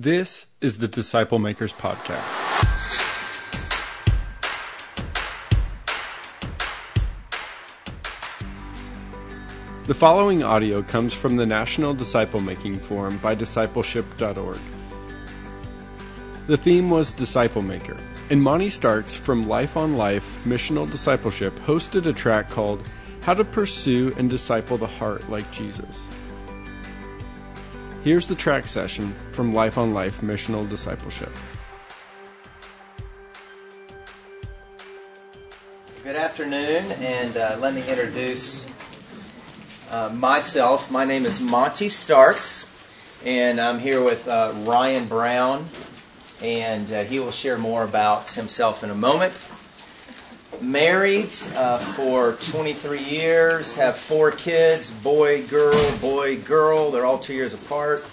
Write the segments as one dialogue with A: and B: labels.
A: This is the Disciple Makers Podcast. The following audio comes from the National Disciple Making Forum by discipleship.org. The theme was Disciple Maker, and Monte Starkes from Life on Life Missional Discipleship hosted a track called How to Pursue and Disciple the Heart Like Jesus. Here's the track session from Life on Life Missional Discipleship.
B: Good afternoon, and uh, let me introduce uh, myself. My name is Monte Starkes, and I'm here with uh, Ryan Brown, and uh, he will share more about himself in a moment. Married uh, for 23 years, have four kids boy, girl, boy, girl. They're all two years apart.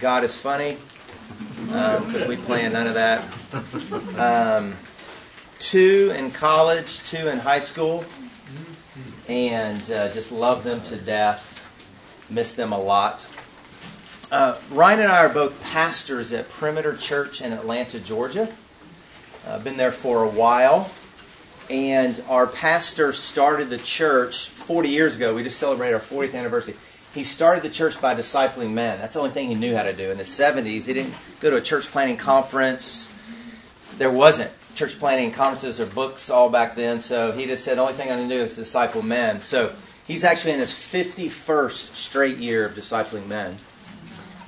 B: God is funny because um, we plan none of that. Um, two in college, two in high school, and uh, just love them to death. Miss them a lot. Uh, Ryan and I are both pastors at Perimeter Church in Atlanta, Georgia. I've been there for a while. And our pastor started the church 40 years ago. We just celebrated our 40th anniversary. He started the church by discipling men. That's the only thing he knew how to do. In the 70s, he didn't go to a church planting conference. There wasn't church planting conferences or books all back then. So he just said, the only thing I'm going to do is disciple men. So he's actually in his 51st straight year of discipling men.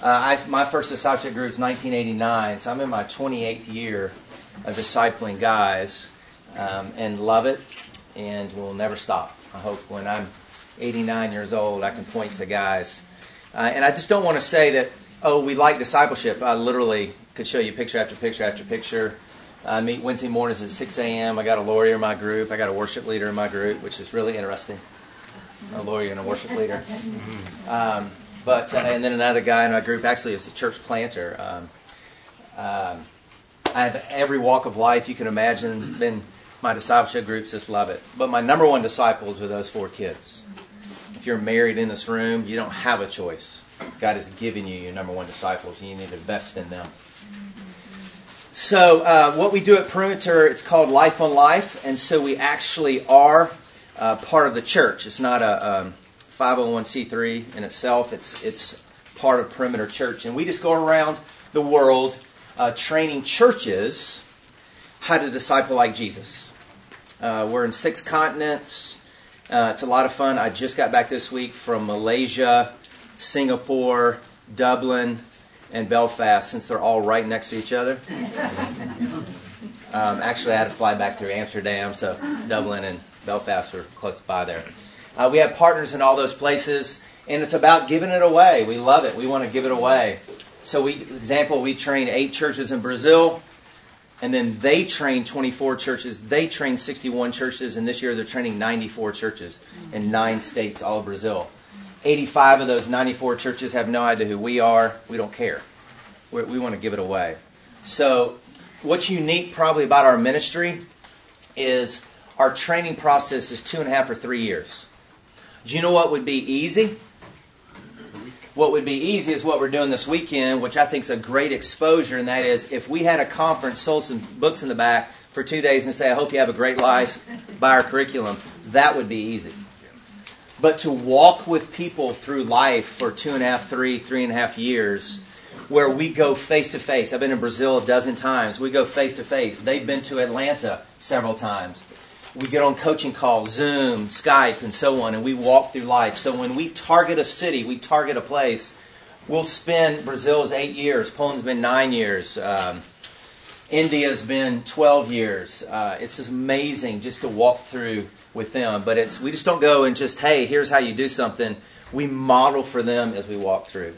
B: Uh, I, my first discipleship group is 1989, so I'm in my 28th year of discipling guys um, and love it and will never stop. I hope when I'm 89 years old, I can point to guys. Uh, and I just don't want to say that, oh, we like discipleship. I literally could show you picture after picture after picture. I meet Wednesday mornings at 6 a.m. I got a lawyer in my group. I got a worship leader in my group, which is really interesting. A lawyer and a worship leader. Um, but uh, and then another guy in my group actually is a church planter. Um, um, I have every walk of life you can imagine. Been my discipleship groups just love it. But my number one disciples are those four kids. If you're married in this room, you don't have a choice. God has given you your number one disciples, and you need to invest in them. So, uh, what we do at Perimeter, it's called Life on Life, and so we actually are uh, part of the church. It's not a um, 501c3 in itself. It's it's part of Perimeter Church, and we just go around the world uh, training churches how to disciple like Jesus. Uh, we're in six continents. Uh, it's a lot of fun. I just got back this week from Malaysia, Singapore, Dublin, and Belfast, since they're all right next to each other. Um, actually, I had to fly back through Amsterdam, so Dublin and Belfast were close by there. Uh, we have partners in all those places, and it's about giving it away. We love it. We want to give it away. So, we, example, we train eight churches in Brazil. And then they train 24 churches. They train 61 churches, and this year they're training 94 churches in nine states, all of Brazil. 85 of those 94 churches have no idea who we are. We don't care. We're, we want to give it away. So, what's unique probably about our ministry is our training process is two and a half or three years. Do you know what would be easy? What would be easy is what we're doing this weekend, which I think is a great exposure, and that is if we had a conference, sold some books in the back for two days, and say, I hope you have a great life, buy our curriculum, that would be easy. But to walk with people through life for two and a half, three, three and a half years, where we go face to face. I've been in Brazil a dozen times. We go face to face. They've been to Atlanta several times we get on coaching calls, Zoom, Skype, and so on, and we walk through life. So when we target a city, we target a place, we'll spend, Brazil is eight years, Poland's been nine years, um, India's been 12 years. Uh, it's just amazing just to walk through with them. But it's we just don't go and just, hey, here's how you do something. We model for them as we walk through.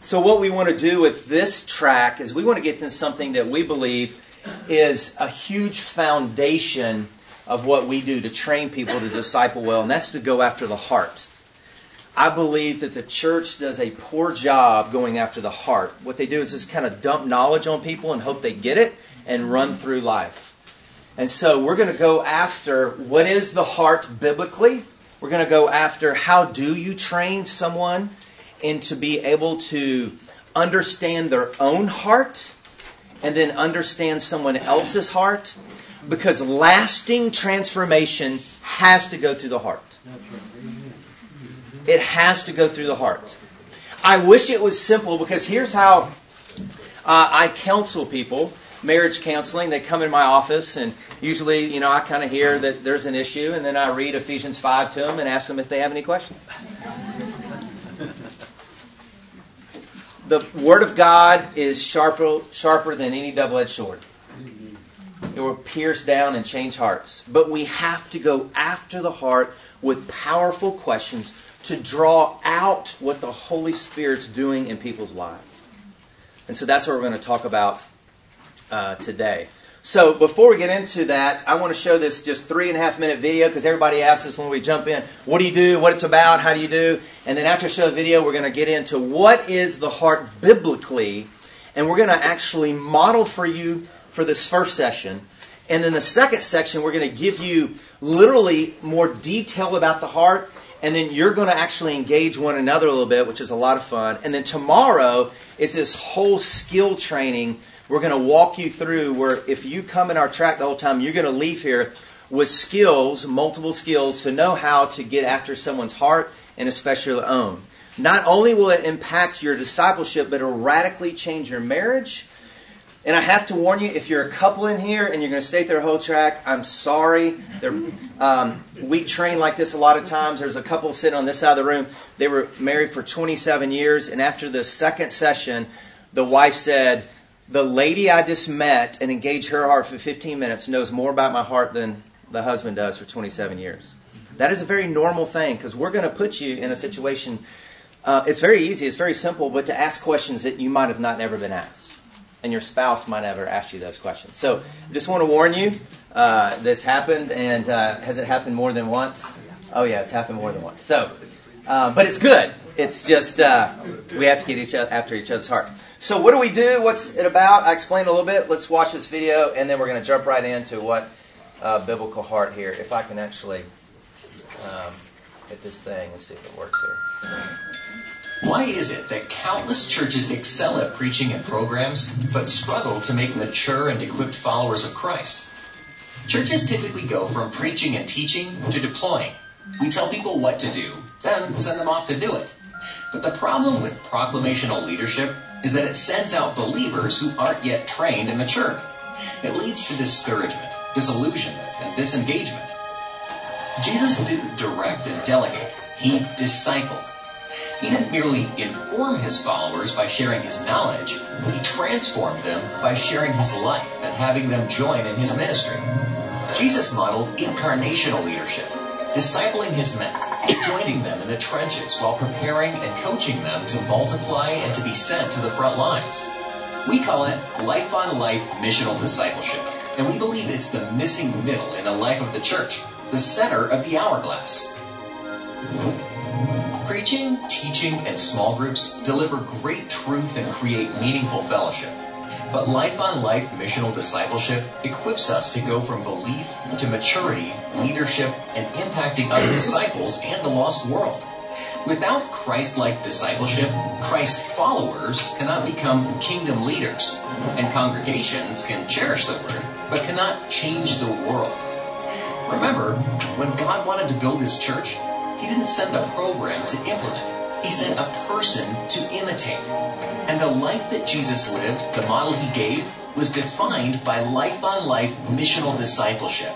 B: So what we want to do with this track is we want to get to something that we believe is a huge foundation of what we do to train people to disciple well, and that's to go after the heart. I believe that the church does a poor job going after the heart. What they do is just kind of dump knowledge on people and hope they get it and run through life. And so we're going to go after what is the heart biblically. We're going to go after how do you train someone into be able to understand their own heart and then understand someone else's heart because lasting transformation has to go through the heart. It has to go through the heart. I wish it was simple because here's how uh, I counsel people marriage counseling. They come in my office, and usually, you know, I kind of hear that there's an issue, and then I read Ephesians 5 to them and ask them if they have any questions. the Word of God is sharper, sharper than any double edged sword. It will pierce down and change hearts. But we have to go after the heart with powerful questions to draw out what the Holy Spirit's doing in people's lives. And so that's what we're going to talk about uh, today. So before we get into that, I want to show this just three and a half minute video because everybody asks us when we jump in, what do you do, what it's about, how do you do? And then after I show the video, we're going to get into what is the heart biblically, and we're going to actually model for you for this first session. And then the second section, we're going to give you literally more detail about the heart and then you're going to actually engage one another a little bit, which is a lot of fun. And then tomorrow is this whole skill training we're going to walk you through where if you come in our track the whole time, you're going to leave here with skills, multiple skills, to know how to get after someone's heart and especially your own. Not only will it impact your discipleship, but it'll radically change your marriage and I have to warn you, if you're a couple in here and you're going to stay through a whole track, I'm sorry. Um, we train like this a lot of times. There's a couple sitting on this side of the room. They were married for 27 years, and after the second session, the wife said, "The lady I just met and engaged her heart for 15 minutes knows more about my heart than the husband does for 27 years." That is a very normal thing because we're going to put you in a situation. Uh, it's very easy. It's very simple, but to ask questions that you might have not never been asked and your spouse might never ask you those questions. So, I just want to warn you uh, this happened, and uh, has it happened more than once? Oh, yeah, it's happened more than once. So, uh, but it's good. It's just uh, we have to get each other after each other's heart. So, what do we do? What's it about? I explained a little bit. Let's watch this video, and then we're going to jump right into what uh, biblical heart here. If I can actually um, hit this thing and see if it works here.
C: Why is it that countless churches excel at preaching and programs, but struggle to make mature and equipped followers of Christ? Churches typically go from preaching and teaching to deploying. We tell people what to do, then send them off to do it. But the problem with proclamational leadership is that it sends out believers who aren't yet trained and matured. It leads to discouragement, disillusionment, and disengagement. Jesus didn't direct and delegate, he discipled. He didn't merely inform his followers by sharing his knowledge, he transformed them by sharing his life and having them join in his ministry. Jesus modeled incarnational leadership, discipling his men, joining them in the trenches while preparing and coaching them to multiply and to be sent to the front lines. We call it life on life missional discipleship, and we believe it's the missing middle in the life of the church, the center of the hourglass. Preaching, teaching, and small groups deliver great truth and create meaningful fellowship. But life on life missional discipleship equips us to go from belief to maturity, leadership, and impacting other disciples and the lost world. Without Christ like discipleship, Christ followers cannot become kingdom leaders, and congregations can cherish the word, but cannot change the world. Remember, when God wanted to build his church, he didn't send a program to implement. He sent a person to imitate. And the life that Jesus lived, the model he gave, was defined by life on life missional discipleship.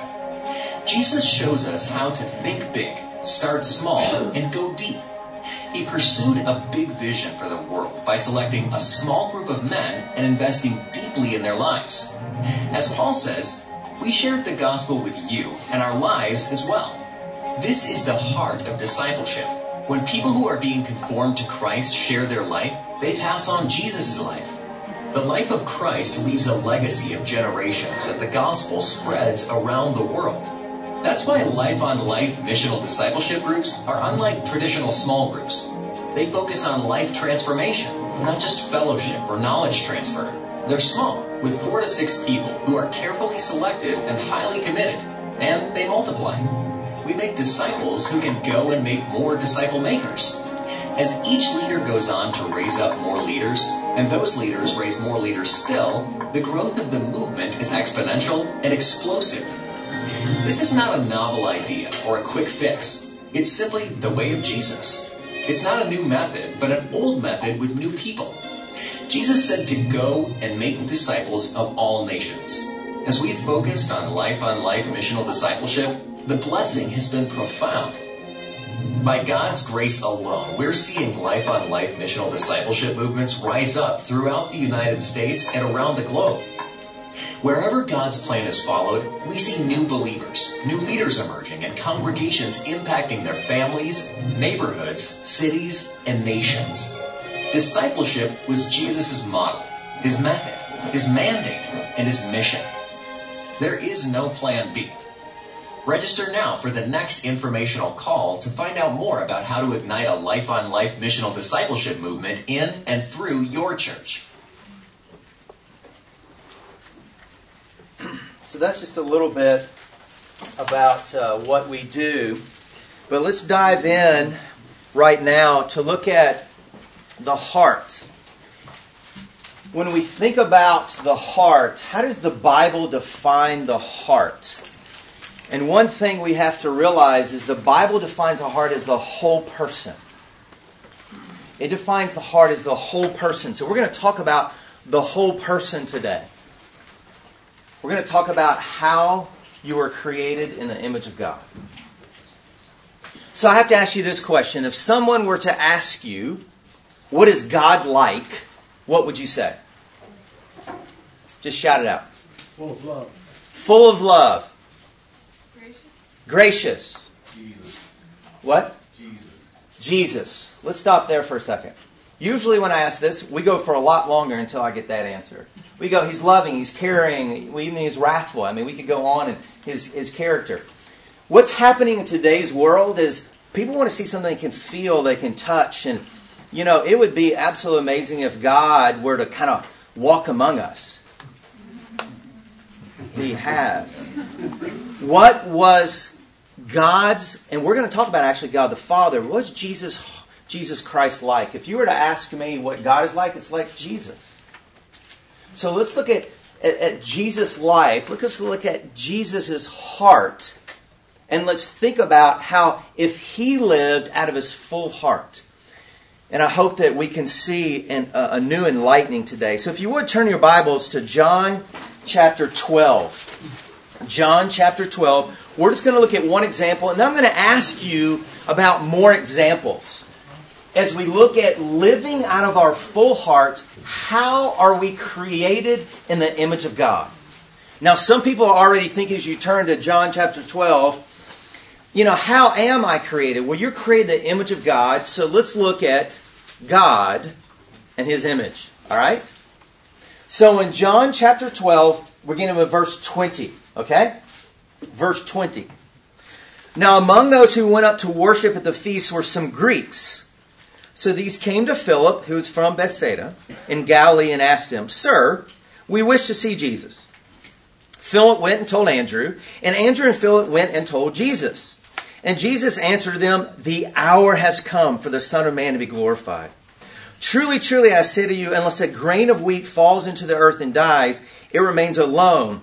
C: Jesus shows us how to think big, start small, and go deep. He pursued a big vision for the world by selecting a small group of men and investing deeply in their lives. As Paul says, we shared the gospel with you and our lives as well. This is the heart of discipleship. When people who are being conformed to Christ share their life, they pass on Jesus' life. The life of Christ leaves a legacy of generations and the gospel spreads around the world. That's why life on life missional discipleship groups are unlike traditional small groups. They focus on life transformation, not just fellowship or knowledge transfer. They're small, with four to six people who are carefully selected and highly committed, and they multiply we make disciples who can go and make more disciple makers. As each leader goes on to raise up more leaders, and those leaders raise more leaders still, the growth of the movement is exponential and explosive. This is not a novel idea or a quick fix. It's simply the way of Jesus. It's not a new method, but an old method with new people. Jesus said to go and make disciples of all nations. As we've focused on life on life missional discipleship, the blessing has been profound. By God's grace alone, we're seeing life on life missional discipleship movements rise up throughout the United States and around the globe. Wherever God's plan is followed, we see new believers, new leaders emerging, and congregations impacting their families, neighborhoods, cities, and nations. Discipleship was Jesus' model, his method, his mandate, and his mission. There is no plan B. Register now for the next informational call to find out more about how to ignite a life on life missional discipleship movement in and through your church.
B: So that's just a little bit about uh, what we do. But let's dive in right now to look at the heart. When we think about the heart, how does the Bible define the heart? And one thing we have to realize is the Bible defines a heart as the whole person. It defines the heart as the whole person. So we're going to talk about the whole person today. We're going to talk about how you were created in the image of God. So I have to ask you this question. If someone were to ask you, what is God like? What would you say? Just shout it out.
D: Full of love.
B: Full of love.
E: Gracious.
D: Jesus.
B: What?
D: Jesus.
B: Jesus. Let's stop there for a second. Usually, when I ask this, we go for a lot longer until I get that answer. We go, he's loving, he's caring, we even he's wrathful. I mean, we could go on in his, his character. What's happening in today's world is people want to see something they can feel, they can touch. And, you know, it would be absolutely amazing if God were to kind of walk among us. He has. What was God's, and we're going to talk about actually God the Father, what was Jesus, Jesus Christ like? If you were to ask me what God is like, it's like Jesus. So let's look at, at, at Jesus' life. Let's look at Jesus' heart. And let's think about how if he lived out of his full heart. And I hope that we can see an, a, a new enlightening today. So if you would turn your Bibles to John chapter 12. John chapter 12. We're just going to look at one example, and I'm going to ask you about more examples. As we look at living out of our full hearts, how are we created in the image of God? Now, some people are already thinking as you turn to John chapter 12, you know, how am I created? Well, you're created in the image of God, so let's look at God and His image. All right? So in John chapter 12, we're getting to verse 20. Okay? Verse 20. Now, among those who went up to worship at the feast were some Greeks. So these came to Philip, who was from Bethsaida in Galilee, and asked him, Sir, we wish to see Jesus. Philip went and told Andrew, and Andrew and Philip went and told Jesus. And Jesus answered them, The hour has come for the Son of Man to be glorified. Truly, truly, I say to you, unless a grain of wheat falls into the earth and dies, it remains alone.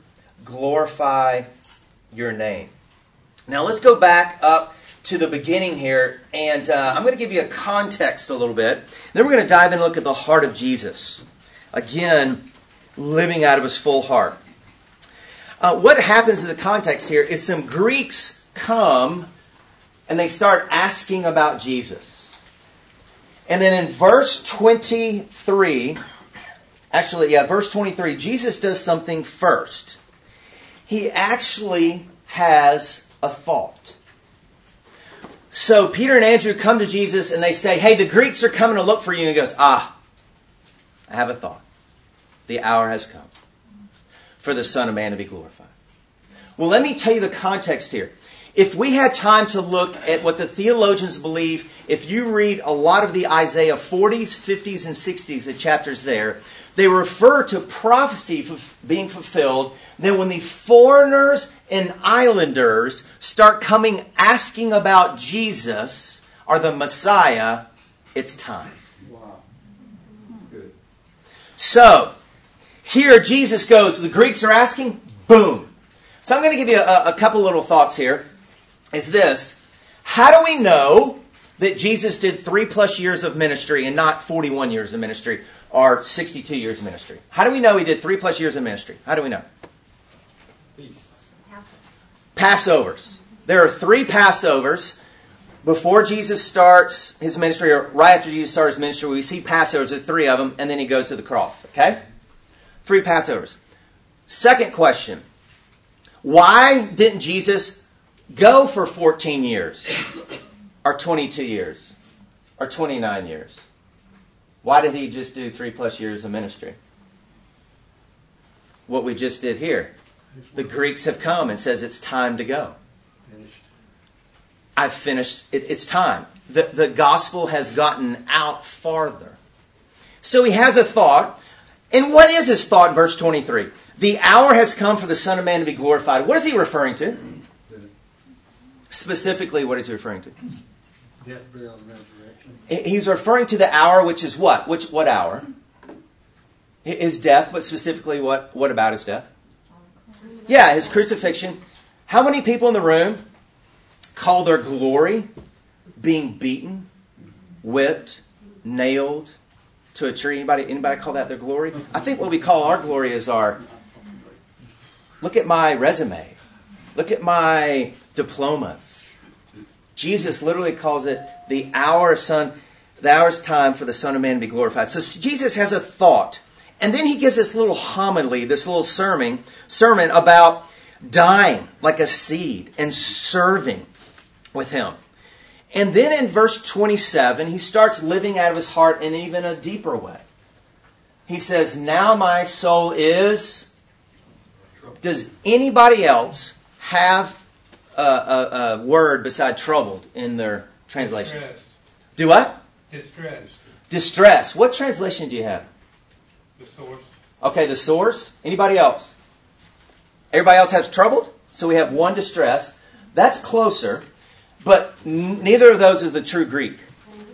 B: glorify your name. Now let's go back up to the beginning here, and uh, I'm going to give you a context a little bit. Then we're going to dive in and look at the heart of Jesus. Again, living out of his full heart. Uh, what happens in the context here is some Greeks come and they start asking about Jesus. And then in verse 23, actually, yeah, verse 23, Jesus does something first. He actually has a thought. So Peter and Andrew come to Jesus and they say, Hey, the Greeks are coming to look for you. And he goes, Ah, I have a thought. The hour has come for the Son of Man to be glorified. Well, let me tell you the context here. If we had time to look at what the theologians believe, if you read a lot of the Isaiah 40s, 50s, and 60s, the chapters there, they refer to prophecy being fulfilled. Then, when the foreigners and islanders start coming asking about Jesus or the Messiah, it's time. Wow. That's Good. So, here Jesus goes, the Greeks are asking, boom. So, I'm going to give you a, a couple little thoughts here is this How do we know that Jesus did three plus years of ministry and not 41 years of ministry or 62 years of ministry? How do we know he did three plus years of ministry? How do we know? Passovers. There are three Passovers before Jesus starts his ministry, or right after Jesus starts his ministry, we see Passovers, there three of them, and then he goes to the cross. Okay? Three Passovers. Second question Why didn't Jesus go for 14 years, or 22 years, or 29 years? Why did he just do three plus years of ministry? What we just did here. The Greeks have come and says it's time to go. I've finished. It, it's time. The, the gospel has gotten out farther. So he has a thought. And what is his thought verse 23? The hour has come for the Son of Man to be glorified. What is he referring to? Specifically, what is he referring to? Death, burial, and resurrection. He's referring to the hour, which is what? Which what hour? His death, but specifically, what what about his death? Yeah, his crucifixion. How many people in the room call their glory being beaten, whipped, nailed to a tree? Anybody anybody call that their glory? I think what we call our glory is our look at my resume. Look at my diplomas. Jesus literally calls it the hour of son, the hour's time for the Son of Man to be glorified. So Jesus has a thought. And then he gives this little homily, this little sermon, sermon about dying like a seed and serving with him. And then in verse 27, he starts living out of his heart in even a deeper way. He says, Now my soul is. Does anybody else have a, a, a word beside troubled in their translation? Do what?
D: Distress.
B: Distress. What translation do you have?
D: The source.
B: Okay, the source. Anybody else? Everybody else has troubled? So we have one distress. That's closer, but n- neither of those are the true Greek.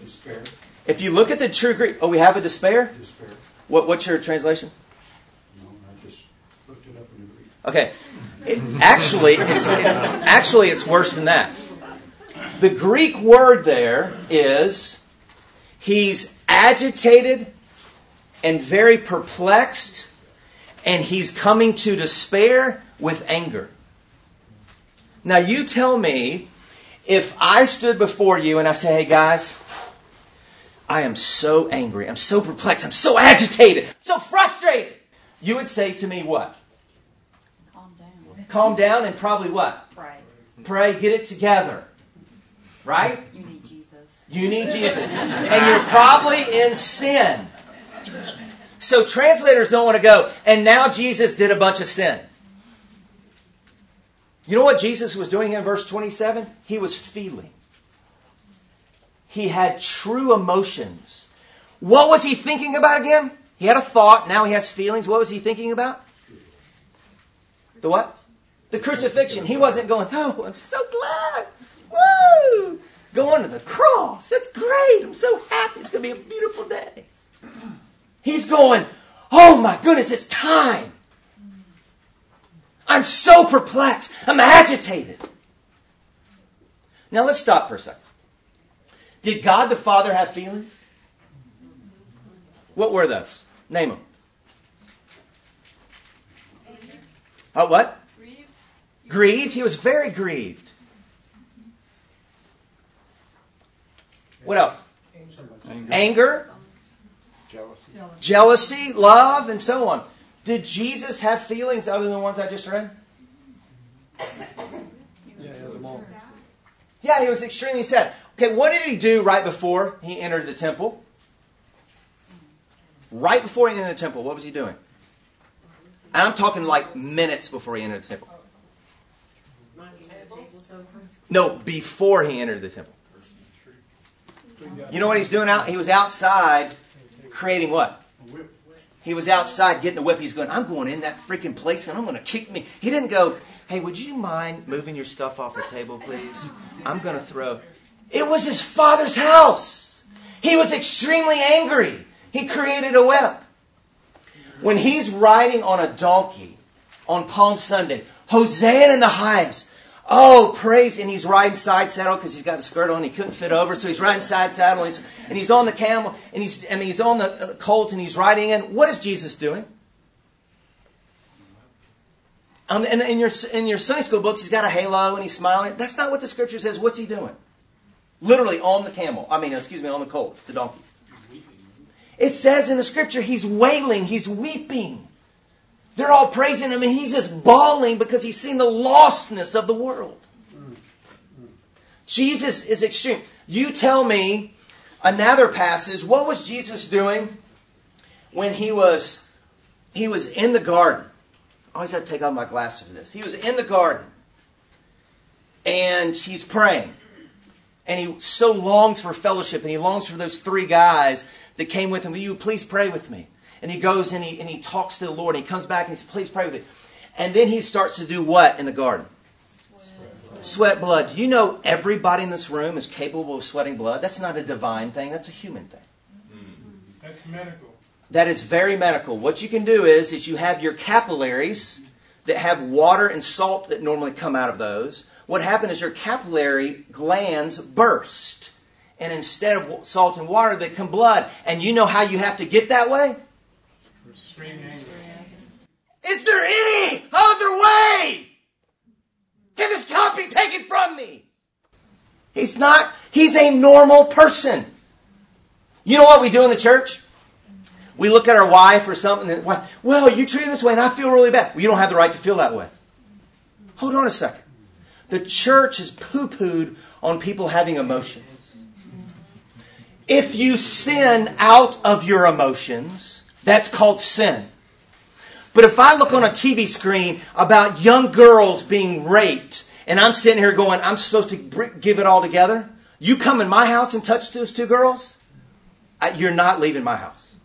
D: Despair.
B: If you look at the true Greek, oh, we have a despair?
D: Despair.
B: What, what's your translation?
D: No, I just looked it up in the Greek.
B: Okay. It, actually, it's, it's, actually, it's worse than that. The Greek word there is he's agitated and very perplexed, and he's coming to despair with anger. Now, you tell me if I stood before you and I say, hey guys, I am so angry, I'm so perplexed, I'm so agitated, so frustrated, you would say to me what? Calm down, and probably what?
E: Pray.
B: Pray, get it together. Right?
E: You need Jesus.
B: You need Jesus. and you're probably in sin. So translators don't want to go, and now Jesus did a bunch of sin. You know what Jesus was doing in verse 27? He was feeling. He had true emotions. What was he thinking about again? He had a thought, now he has feelings. What was he thinking about? The what? The crucifixion. He wasn't going, oh, I'm so glad. Woo! Going to the cross. That's great. I'm so happy. It's going to be a beautiful day. He's going, oh my goodness, it's time. I'm so perplexed. I'm agitated. Now let's stop for a second. Did God the Father have feelings? What were those? Name them. Oh, uh, what? Grieved. He was very grieved. What else? Anger. Anger. Jealousy. Jealousy, love, and so on. Did Jesus have feelings other than the ones I just read?
D: Yeah, he has them all.
B: Yeah, he was extremely sad. Okay, what did he do right before he entered the temple? Right before he entered the temple, what was he doing? I'm talking like minutes before he entered the temple. No, before he entered the temple. You know what he's doing out? He was outside creating what? He was outside getting the whip. He's going, I'm going in that freaking place and I'm going to kick me. He didn't go, hey, would you mind moving your stuff off the table, please? I'm going to throw. It was his father's house. He was extremely angry. He created a whip. When he's riding on a donkey on Palm Sunday, Hosanna in the highest. Oh, praise. And he's riding side saddle because he's got the skirt on. He couldn't fit over. So he's riding side saddle. And he's, and he's on the camel. And he's, he's on the uh, colt and he's riding in. What is Jesus doing? Um, and in your, in your Sunday school books, he's got a halo and he's smiling. That's not what the scripture says. What's he doing? Literally on the camel. I mean, excuse me, on the colt, the donkey. It says in the scripture, he's wailing, he's weeping. They're all praising him, and he's just bawling because he's seen the lostness of the world. Jesus is extreme. You tell me another passage. What was Jesus doing when he was he was in the garden? I always have to take off my glasses for this. He was in the garden, and he's praying, and he so longs for fellowship, and he longs for those three guys that came with him. Will you please pray with me? And he goes and he, and he talks to the Lord. And he comes back and he says, Please pray with me. And then he starts to do what in the garden? Sweat, Sweat blood. Do you know everybody in this room is capable of sweating blood? That's not a divine thing, that's a human thing.
D: That's medical.
B: That is very medical. What you can do is, is you have your capillaries that have water and salt that normally come out of those. What happens is your capillary glands burst. And instead of salt and water, they come blood. And you know how you have to get that way?
D: Extreme.
B: Is there any other way? Can this cup be taken from me? He's not, he's a normal person. You know what we do in the church? We look at our wife or something and, well, you treat her this way and I feel really bad. Well, you don't have the right to feel that way. Hold on a second. The church has poo pooed on people having emotions. If you sin out of your emotions, that's called sin. But if I look on a TV screen about young girls being raped, and I'm sitting here going, I'm supposed to give it all together, you come in my house and touch those two girls, you're not leaving my house.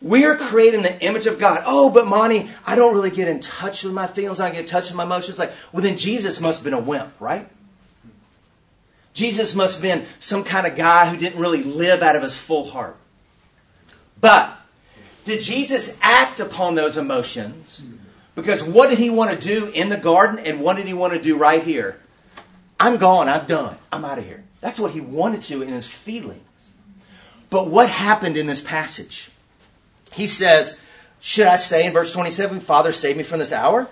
B: We're creating the image of God. Oh, but Monte, I don't really get in touch with my feelings. I don't get in touch with my emotions. Like, well, then Jesus must have been a wimp, right? Jesus must have been some kind of guy who didn't really live out of his full heart. But did Jesus act upon those emotions? Because what did he want to do in the garden and what did he want to do right here? I'm gone. I'm done. I'm out of here. That's what he wanted to in his feelings. But what happened in this passage? He says, Should I say in verse 27, Father, save me from this hour?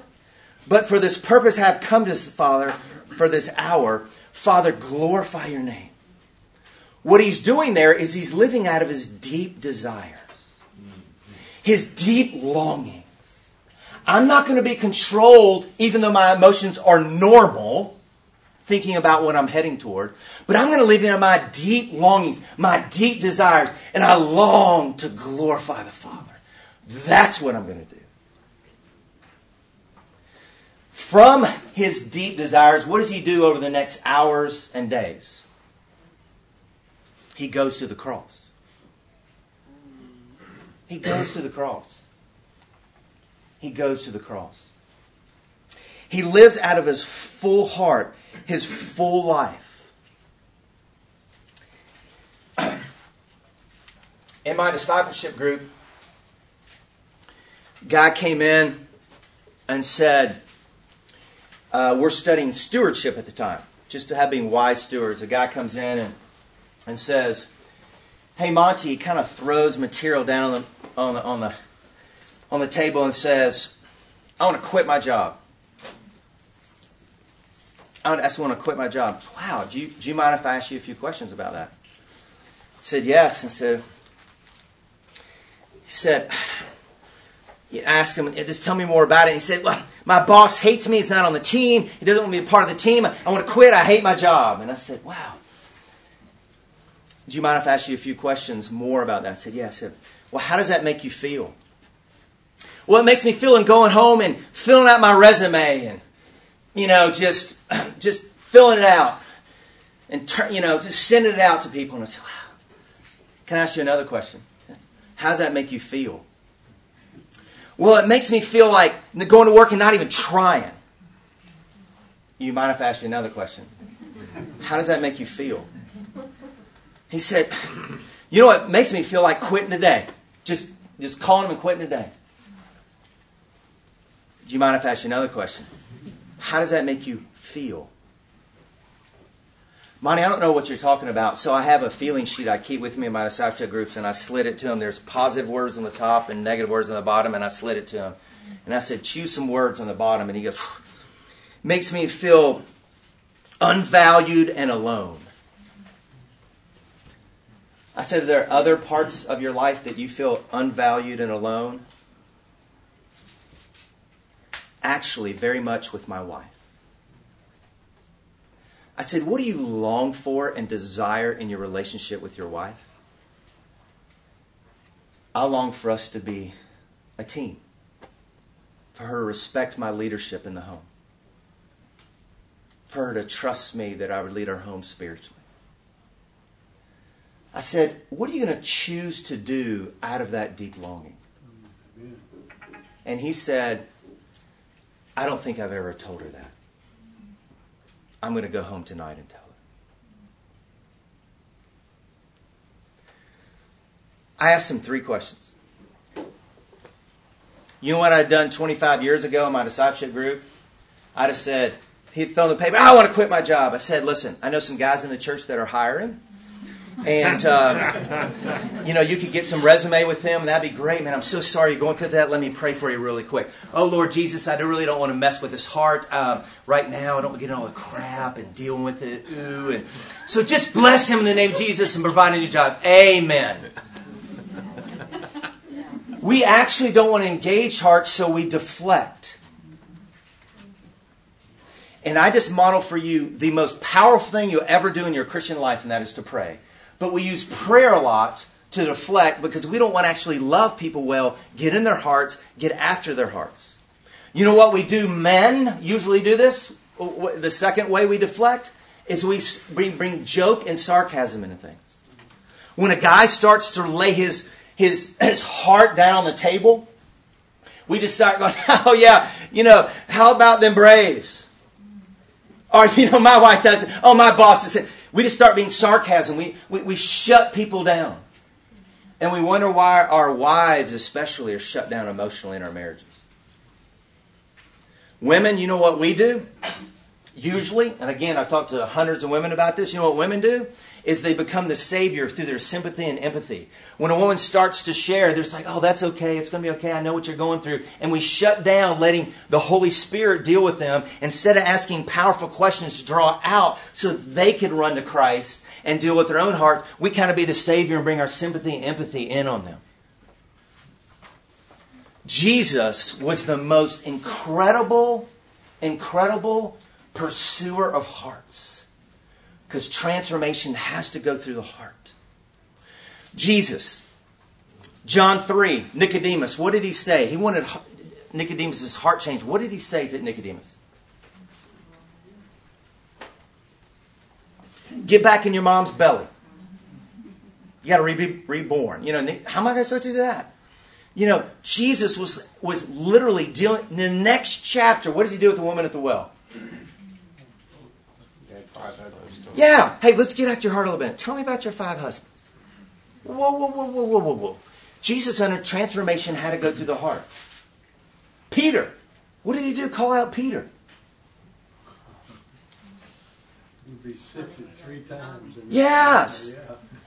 B: But for this purpose I have come to this Father for this hour. Father, glorify your name. What he's doing there is he's living out of his deep desires, his deep longings. I'm not going to be controlled, even though my emotions are normal, thinking about what I'm heading toward, but I'm going to live in my deep longings, my deep desires, and I long to glorify the Father. That's what I'm going to do. From his deep desires, what does he do over the next hours and days? He goes to the cross. He goes to the cross. He goes to the cross. He lives out of his full heart, his full life. In my discipleship group, guy came in and said, uh, we're studying stewardship at the time, just to have being wise stewards. A guy comes in and, and says, "Hey Monte," he kind of throws material down on the on the on the on the table and says, "I want to quit my job. I just want to quit my job." Wow, do you do you mind if I ask you a few questions about that? I said yes, and said, he said, you ask him, just tell me more about it. And he said, well, my boss hates me. He's not on the team. He doesn't want to be a part of the team. I want to quit. I hate my job. And I said, wow. Do you mind if I ask you a few questions more about that? I said, yeah. I said, well, how does that make you feel? Well, it makes me feel and going home and filling out my resume and, you know, just, just filling it out and, turn, you know, just sending it out to people. And I said, wow. Can I ask you another question? How does that make you feel? Well, it makes me feel like going to work and not even trying. You mind if I ask you another question? How does that make you feel? He said, You know what makes me feel like quitting today? Just, just calling him and quitting today. Do you mind if I ask you another question? How does that make you feel? Monte, I don't know what you're talking about. So I have a feeling sheet I keep with me in my discipleship groups, and I slid it to him. There's positive words on the top and negative words on the bottom, and I slid it to him. And I said, choose some words on the bottom. And he goes, makes me feel unvalued and alone. I said, there are there other parts of your life that you feel unvalued and alone? Actually, very much with my wife. I said, What do you long for and desire in your relationship with your wife? I long for us to be a team, for her to respect my leadership in the home, for her to trust me that I would lead our home spiritually. I said, What are you going to choose to do out of that deep longing? And he said, I don't think I've ever told her that. I'm going to go home tonight and tell her. I asked him three questions. You know what I'd done 25 years ago in my discipleship group? I'd have said, he'd thrown the paper, I want to quit my job. I said, listen, I know some guys in the church that are hiring. And, uh, you know, you could get some resume with him and that'd be great, man. I'm so sorry you're going through that. Let me pray for you really quick. Oh, Lord Jesus, I really don't want to mess with his heart um, right now. I don't want to get all the crap and dealing with it. Ooh, and so just bless him in the name of Jesus and provide a new job. Amen. We actually don't want to engage hearts, so we deflect. And I just model for you the most powerful thing you'll ever do in your Christian life, and that is to pray. But we use prayer a lot to deflect because we don't want to actually love people well, get in their hearts, get after their hearts. You know what we do? Men usually do this. The second way we deflect is we bring, bring joke and sarcasm into things. When a guy starts to lay his, his, his heart down on the table, we just start going, oh yeah, you know, how about them Braves? Or, you know, my wife does, oh, my boss is, we just start being sarcasm. We, we, we shut people down. And we wonder why our wives, especially, are shut down emotionally in our marriages. Women, you know what we do? Usually, and again, I've talked to hundreds of women about this. You know what women do? Is they become the savior through their sympathy and empathy. When a woman starts to share, they're just like, oh, that's okay. It's going to be okay. I know what you're going through. And we shut down letting the Holy Spirit deal with them instead of asking powerful questions to draw out so they can run to Christ and deal with their own hearts. We kind of be the savior and bring our sympathy and empathy in on them. Jesus was the most incredible, incredible pursuer of hearts because transformation has to go through the heart. Jesus, John 3, Nicodemus, what did he say? He wanted Nicodemus' heart changed. What did he say to Nicodemus? Get back in your mom's belly. You got to be reborn. You know, how am I supposed to do that? You know, Jesus was was literally dealing. In the next chapter, what does he do with the woman at the well? Yeah. Hey, let's get at your heart a little bit. Tell me about your five husbands. Whoa, whoa, whoa, whoa, whoa, whoa, whoa. Jesus under transformation had to go through the heart. Peter. What did he do? Call out Peter.
E: Be sifted three times.
B: Yes.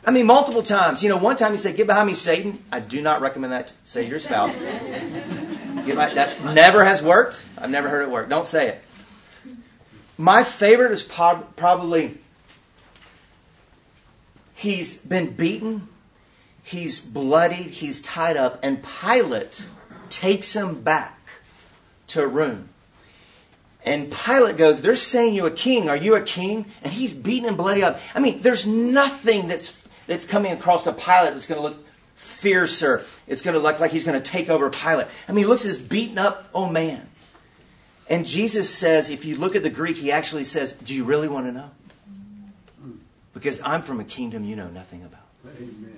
B: I mean, multiple times. You know, one time he said, Get behind me, Satan. I do not recommend that to say to your spouse. Get My, that never has worked. I've never heard it work. Don't say it. My favorite is probably He's been beaten, he's bloodied, he's tied up, and Pilate takes him back to a room. And Pilate goes, They're saying you a king. Are you a king? And he's beaten and bloody up. I mean, there's nothing that's, that's coming across to Pilate that's going to look fiercer. It's going to look like he's going to take over Pilate. I mean, he looks at this beaten up old man. And Jesus says, if you look at the Greek, he actually says, Do you really want to know? Because I'm from a kingdom you know nothing about.
E: Amen.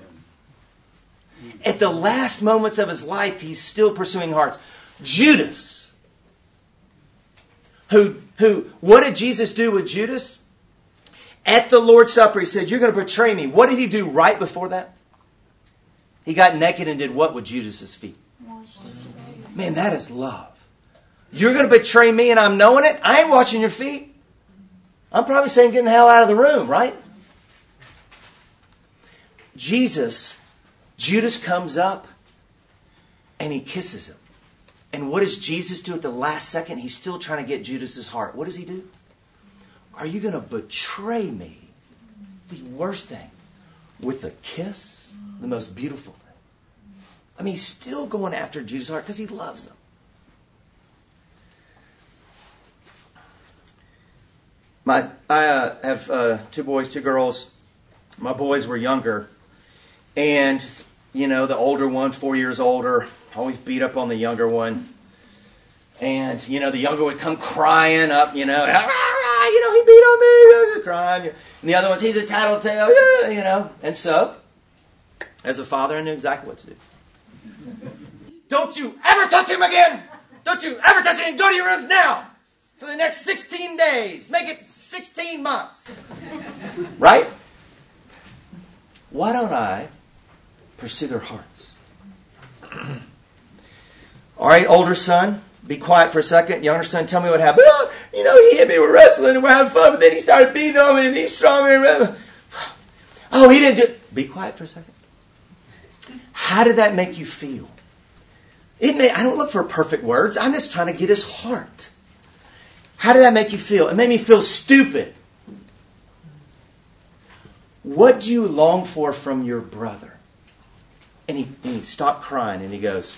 B: At the last moments of his life, he's still pursuing hearts. Judas, who, who, what did Jesus do with Judas? At the Lord's Supper, he said, You're going to betray me. What did he do right before that? He got naked and did what with Judas's feet? Man, that is love. You're going to betray me and I'm knowing it? I ain't watching your feet. I'm probably saying, Get the hell out of the room, right? Jesus, Judas comes up and he kisses him. And what does Jesus do at the last second? He's still trying to get Judas's heart. What does he do? Are you going to betray me? The worst thing. With a kiss? The most beautiful thing. I mean, he's still going after Judas' heart because he loves him. My, I uh, have uh, two boys, two girls. My boys were younger. And, you know, the older one, four years older, always beat up on the younger one. And, you know, the younger would come crying up, you know, "Ah, you know, he beat on me, crying. And the other one's, he's a tattletale, yeah, you know. And so, as a father, I knew exactly what to do. Don't you ever touch him again! Don't you ever touch him! Go to your rooms now! For the next 16 days. Make it 16 months. Right? Why don't I pursue their hearts? All right, older son, be quiet for a second. Younger son, tell me what happened. Oh, you know, he hit me. We're wrestling we're having fun, but then he started beating on me and he's stronger. Oh, he didn't do. Be quiet for a second. How did that make you feel? It may, I don't look for perfect words. I'm just trying to get his heart. How did that make you feel? It made me feel stupid. What do you long for from your brother? And he, and he stopped crying and he goes,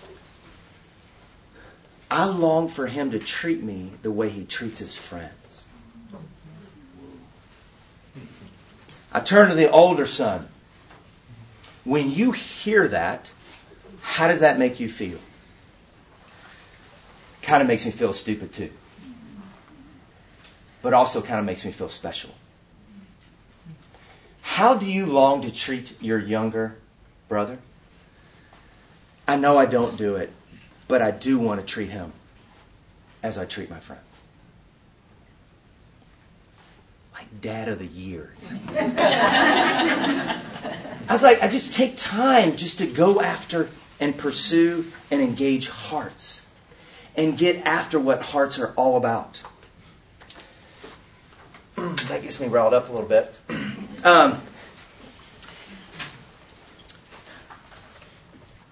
B: I long for him to treat me the way he treats his friends. I turn to the older son. When you hear that, how does that make you feel? Kind of makes me feel stupid too. But also kind of makes me feel special. How do you long to treat your younger brother? I know I don't do it, but I do want to treat him as I treat my friends. Like dad of the year. I was like, I just take time just to go after and pursue and engage hearts and get after what hearts are all about. that gets me riled up a little bit. Um,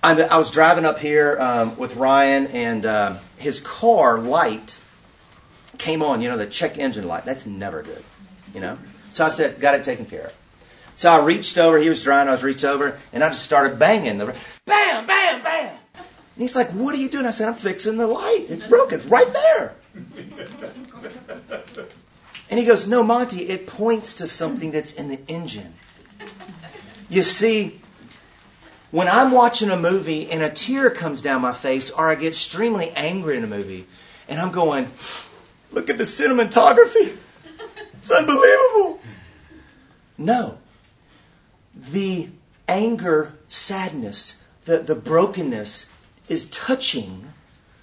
B: I, I was driving up here um, with Ryan, and uh, his car light came on. You know, the check engine light. That's never good. You know. So I said, got it taken care of. So I reached over. He was driving. I was reached over, and I just started banging the bam, bam, bam. And he's like, "What are you doing?" I said, "I'm fixing the light. It's broken. It's right there." And he goes, No, Monte, it points to something that's in the engine. You see, when I'm watching a movie and a tear comes down my face, or I get extremely angry in a movie, and I'm going, Look at the cinematography. It's unbelievable. No. The anger, sadness, the, the brokenness is touching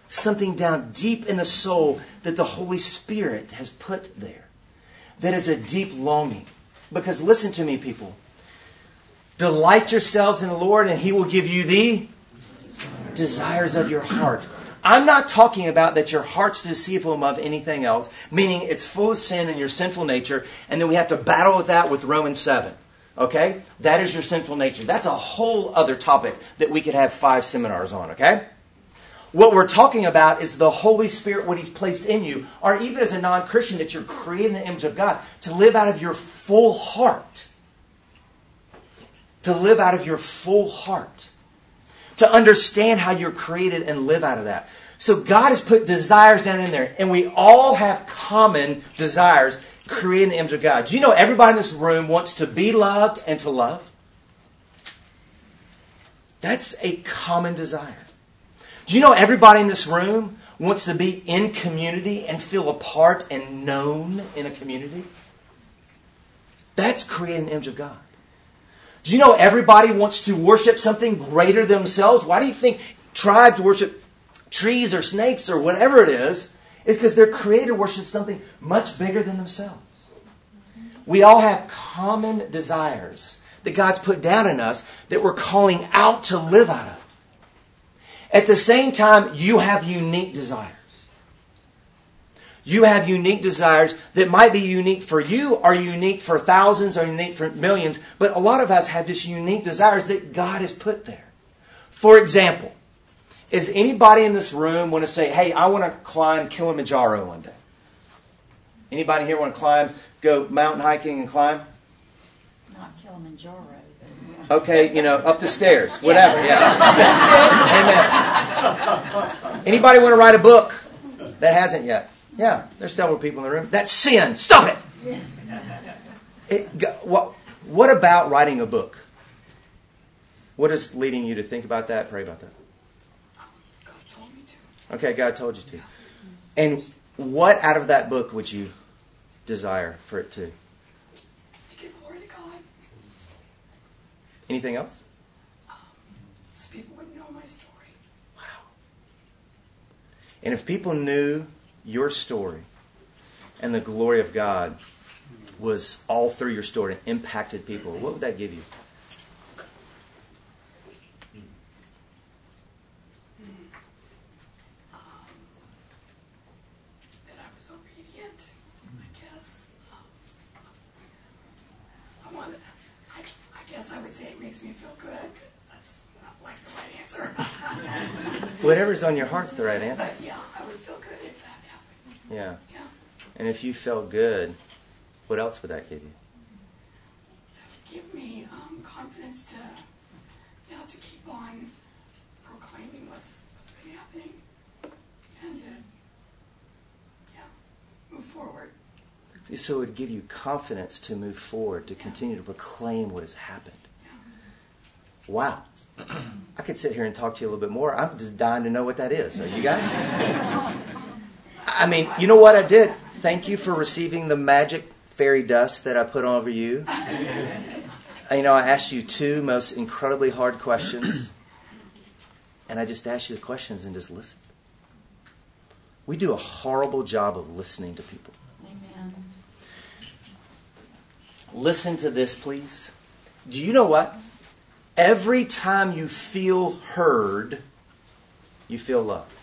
B: something down deep in the soul that the Holy Spirit has put there that is a deep longing. Because listen to me, people. Delight yourselves in the Lord, and He will give you the desires of your heart. I'm not talking about that your heart's deceitful above anything else, meaning it's full of sin and your sinful nature, and then we have to battle with that with Romans 7. Okay? That is your sinful nature. That's a whole other topic that we could have five seminars on, okay? What we're talking about is the Holy Spirit, what He's placed in you, or even as a non Christian, that you're created in the image of God, to live out of your full heart. To live out of your full heart. to understand how you're created and live out of that. So God has put desires down in there, and we all have common desires created in the image of God. Do you know everybody in this room wants to be loved and to love? That's a common desire. Do you know everybody in this room wants to be in community and feel a part and known in a community? That's creating the image of God. Do you know everybody wants to worship something greater than themselves? Why do you think tribes worship trees or snakes or whatever it is? It's because their creator worships something much bigger than themselves. We all have common desires that God's put down in us that we're calling out to live out of. At the same time, you have unique desires. You have unique desires that might be unique for you, or unique for thousands, or unique for millions, but a lot of us have just unique desires that God has put there. For example, is anybody in this room want to say, hey, I want to climb Kilimanjaro one day? Anybody here want to climb, go mountain hiking and climb?
F: Not Kilimanjaro.
B: Okay, you know, up the stairs, whatever, yeah. Amen. Anybody want to write a book that hasn't yet? Yeah, there's several people in the room. That's sin. Stop it. it what, what about writing a book? What is leading you to think about that? Pray about that.
G: God told me to.
B: Okay, God told you to. And what out of that book would you desire for it to?
G: To give glory to God.
B: Anything else?
G: Um, so people would know my story.
B: Wow. And if people knew your story and the glory of God was all through your story and impacted people, what would that give you?
G: That I was obedient, I guess. Um, I want I, I guess I would say it makes me feel good. That's not like the right answer.
B: Whatever's on your heart's the right answer.
G: but yeah,
B: Yeah.
G: Yeah.
B: And if you felt good, what else would that give you?
G: That would give me um, confidence to, yeah, to keep on proclaiming what's, what's been happening and to, yeah, move forward.
B: So it would give you confidence to move forward, to continue to proclaim what has happened. Yeah. Wow. I could sit here and talk to you a little bit more. I'm just dying to know what that is. Are you guys? I mean, you know what I did? Thank you for receiving the magic fairy dust that I put over you. You know, I asked you two most incredibly hard questions, and I just asked you the questions and just listened. We do a horrible job of listening to people.
F: Amen.
B: Listen to this, please. Do you know what? Every time you feel heard, you feel love.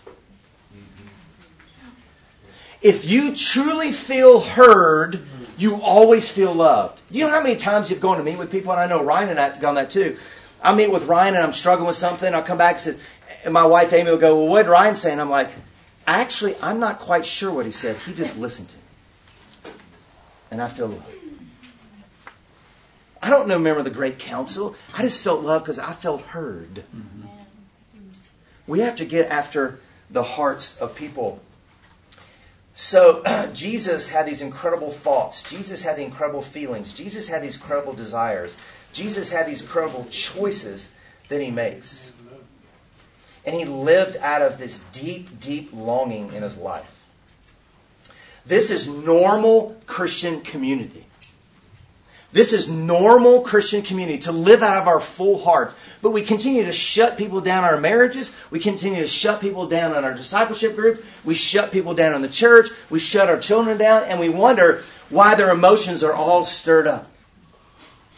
B: If you truly feel heard, you always feel loved. You know how many times you've gone to meet with people, and I know Ryan and I have gone that too. I meet with Ryan and I'm struggling with something. I'll come back and say, and my wife Amy will go, Well, what did Ryan say? And I'm like, Actually, I'm not quite sure what he said. He just listened to me. And I feel love. I don't know, remember the Great Counsel. I just felt loved because I felt heard. Mm-hmm. We have to get after the hearts of people. So, Jesus had these incredible thoughts. Jesus had the incredible feelings. Jesus had these incredible desires. Jesus had these incredible choices that he makes. And he lived out of this deep, deep longing in his life. This is normal Christian community. This is normal Christian community to live out of our full hearts. But we continue to shut people down in our marriages. We continue to shut people down in our discipleship groups. We shut people down in the church. We shut our children down. And we wonder why their emotions are all stirred up.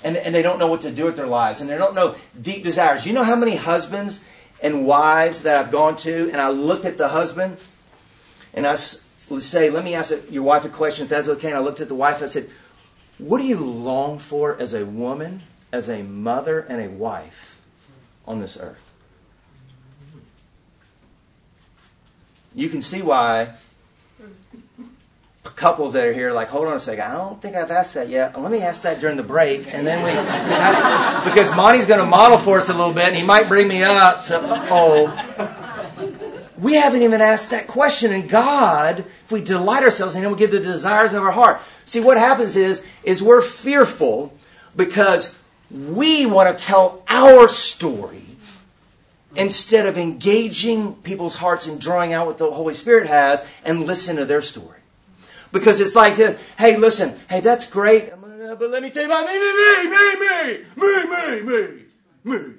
B: And, and they don't know what to do with their lives. And they don't know deep desires. You know how many husbands and wives that I've gone to, and I looked at the husband, and I say, Let me ask your wife a question, if that's okay. And I looked at the wife, I said, what do you long for as a woman, as a mother, and a wife on this earth? You can see why couples that are here, like, hold on a second, I don't think I've asked that yet. Let me ask that during the break, and then we, because Monte's going to model for us a little bit, and he might bring me up. So, oh, we haven't even asked that question. And God, if we delight ourselves in Him, we give the desires of our heart. See, what happens is, is we're fearful because we want to tell our story instead of engaging people's hearts and drawing out what the Holy Spirit has and listen to their story. Because it's like, hey, listen, hey, that's great, but let me tell you about me, me, me, me, me, me, me, me.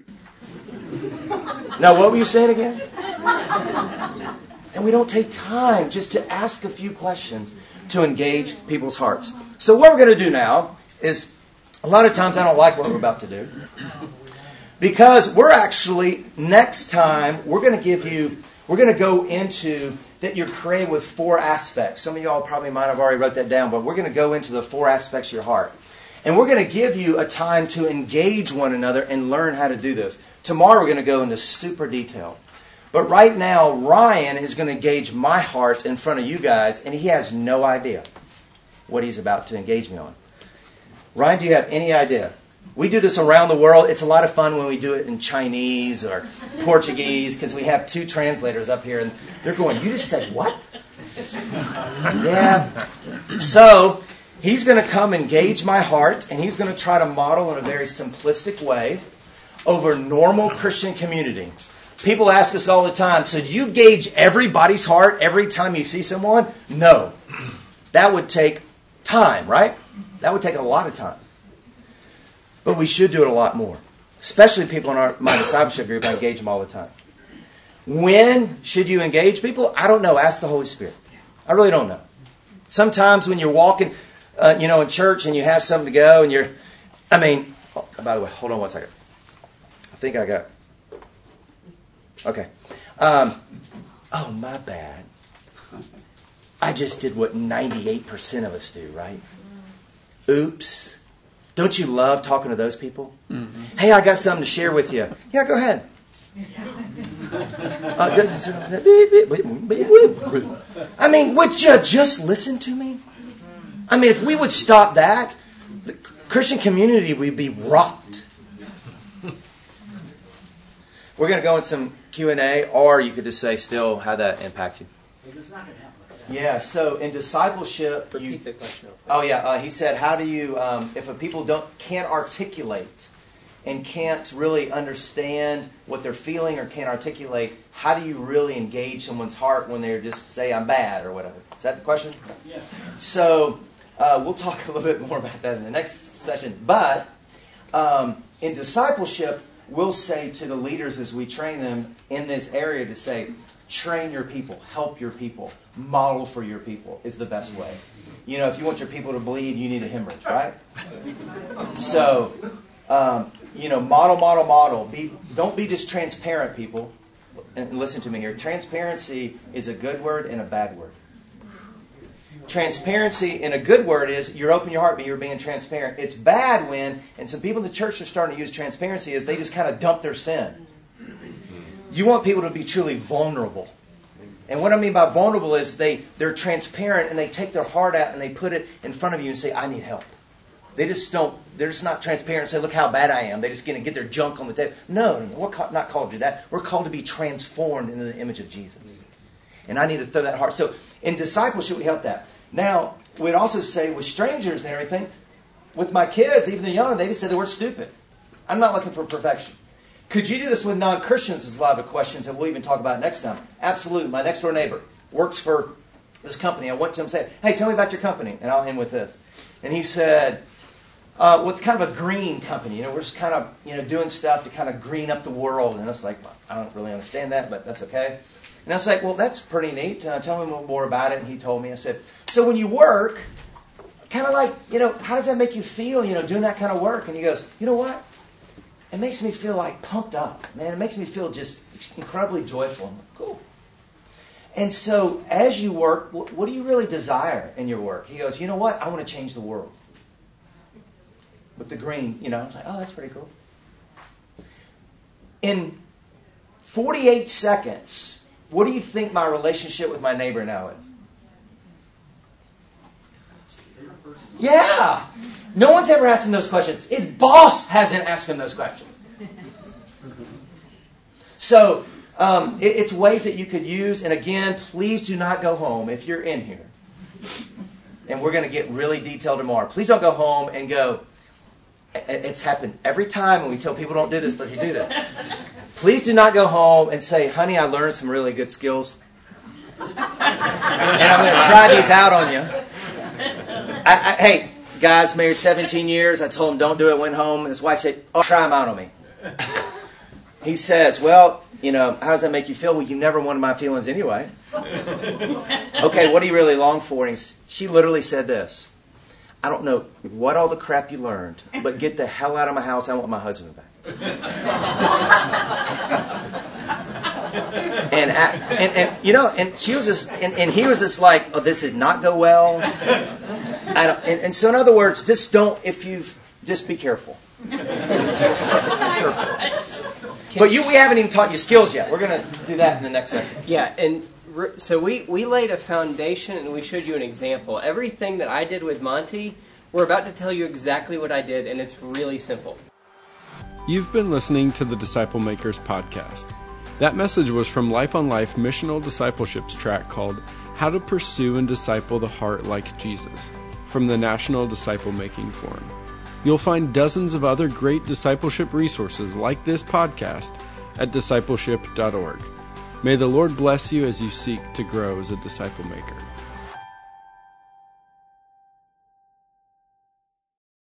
B: Now, what were you saying again? And we don't take time just to ask a few questions to engage people's hearts. So, what we're going to do now is a lot of times I don't like what we're about to do because we're actually, next time, we're going to give you, we're going to go into that you're created with four aspects. Some of y'all probably might have already wrote that down, but we're going to go into the four aspects of your heart. And we're going to give you a time to engage one another and learn how to do this. Tomorrow we're going to go into super detail. But right now, Ryan is going to engage my heart in front of you guys, and he has no idea what he's about to engage me on. Ryan, do you have any idea? We do this around the world. It's a lot of fun when we do it in Chinese or Portuguese because we have two translators up here and they're going, You just said what? yeah. So he's going to come engage my heart and he's going to try to model in a very simplistic way over normal Christian community. People ask us all the time, so do you gauge everybody's heart every time you see someone? No. That would take time, right? That would take a lot of time. But we should do it a lot more. Especially people in our, my discipleship group, I engage them all the time. When should you engage people? I don't know. Ask the Holy Spirit. I really don't know. Sometimes when you're walking, uh, you know, in church and you have something to go and you're, I mean, oh, by the way, hold on one second. I think I got, okay. Um, oh, my bad. I just did what 98% of us do, right? Oops. Don't you love talking to those people? Mm-hmm. Hey, I got something to share with you. Yeah, go ahead. Uh, I mean, would you just listen to me? I mean, if we would stop that, the Christian community would be rocked. We're going to go in some Q and A, or you could just say, "Still, how that impacted you?" Yeah. So in discipleship,
H: repeat
B: you,
H: the question.
B: Oh yeah. Uh, he said, "How do you, um, if a people don't can't articulate and can't really understand what they're feeling or can't articulate, how do you really engage someone's heart when they're just say I'm bad or whatever?" Is that the question?
E: Yeah.
B: So uh, we'll talk a little bit more about that in the next session. But um, in discipleship, we'll say to the leaders as we train them in this area to say, train your people, help your people, model for your people is the best way. You know, if you want your people to bleed, you need a hemorrhage, right? So, um, you know, model, model, model. Be, don't be just transparent, people. And listen to me here. Transparency is a good word and a bad word. Transparency in a good word is you're open your heart, but you're being transparent. It's bad when, and some people in the church are starting to use transparency, is they just kind of dump their sin. You want people to be truly vulnerable. And what I mean by vulnerable is they, they're transparent and they take their heart out and they put it in front of you and say, I need help. They just don't, they're just not transparent and say, look how bad I am. They just going to get their junk on the table. No, no, we're ca- not called to do that. We're called to be transformed into the image of Jesus. And I need to throw that heart. So in discipleship, we help that. Now, we'd also say with strangers and everything, with my kids, even the young, they just said they were stupid. I'm not looking for perfection. Could you do this with non Christians? Is a lot of the questions that we'll even talk about next time. Absolutely. My next door neighbor works for this company. I went to him and said, Hey, tell me about your company. And I'll end with this. And he said, uh, well, it's kind of a green company. You know, we're just kind of you know doing stuff to kind of green up the world. And I was like, I don't really understand that, but that's okay. And I was like, well, that's pretty neat. Uh, tell me more about it. And he told me. I said, so when you work, kind of like you know, how does that make you feel? You know, doing that kind of work. And he goes, you know what? It makes me feel like pumped up, man. It makes me feel just incredibly joyful. I'm like, cool. And so, as you work, what do you really desire in your work? He goes, you know what? I want to change the world with the green, you know. I was like, oh, that's pretty cool. In 48 seconds, what do you think my relationship with my neighbor now is? Yeah. No one's ever asked him those questions. His boss hasn't asked him those questions. So um, it, it's ways that you could use. And again, please do not go home if you're in here. And we're going to get really detailed tomorrow. Please don't go home and go. It's happened every time, and we tell people don't do this, but you do this. Please do not go home and say, "Honey, I learned some really good skills, and I'm going to try these out on you." I, I, hey, guys, married 17 years. I told him don't do it. Went home. His wife said, "Oh, try them out on me." He says, "Well, you know, how does that make you feel? Well, you never wanted my feelings anyway." okay, what do you really long for? And she literally said this: "I don't know what all the crap you learned, but get the hell out of my house. I want my husband back." And, and and you know, and she was just, and, and he was just like, "Oh, this did not go well." And, and so, in other words, just don't. If you just be careful. careful. But you, we haven't even taught you skills yet. We're going to do that in the next session.
H: Yeah, and so we, we laid a foundation and we showed you an example. Everything that I did with Monte, we're about to tell you exactly what I did, and it's really simple.
A: You've been listening to the Disciple Makers podcast. That message was from Life on Life Missional Discipleship's track called How to Pursue and Disciple the Heart Like Jesus from the National Disciple Making Forum. You'll find dozens of other great discipleship resources like this podcast at discipleship.org. May the Lord bless you as you seek to grow as a disciple maker.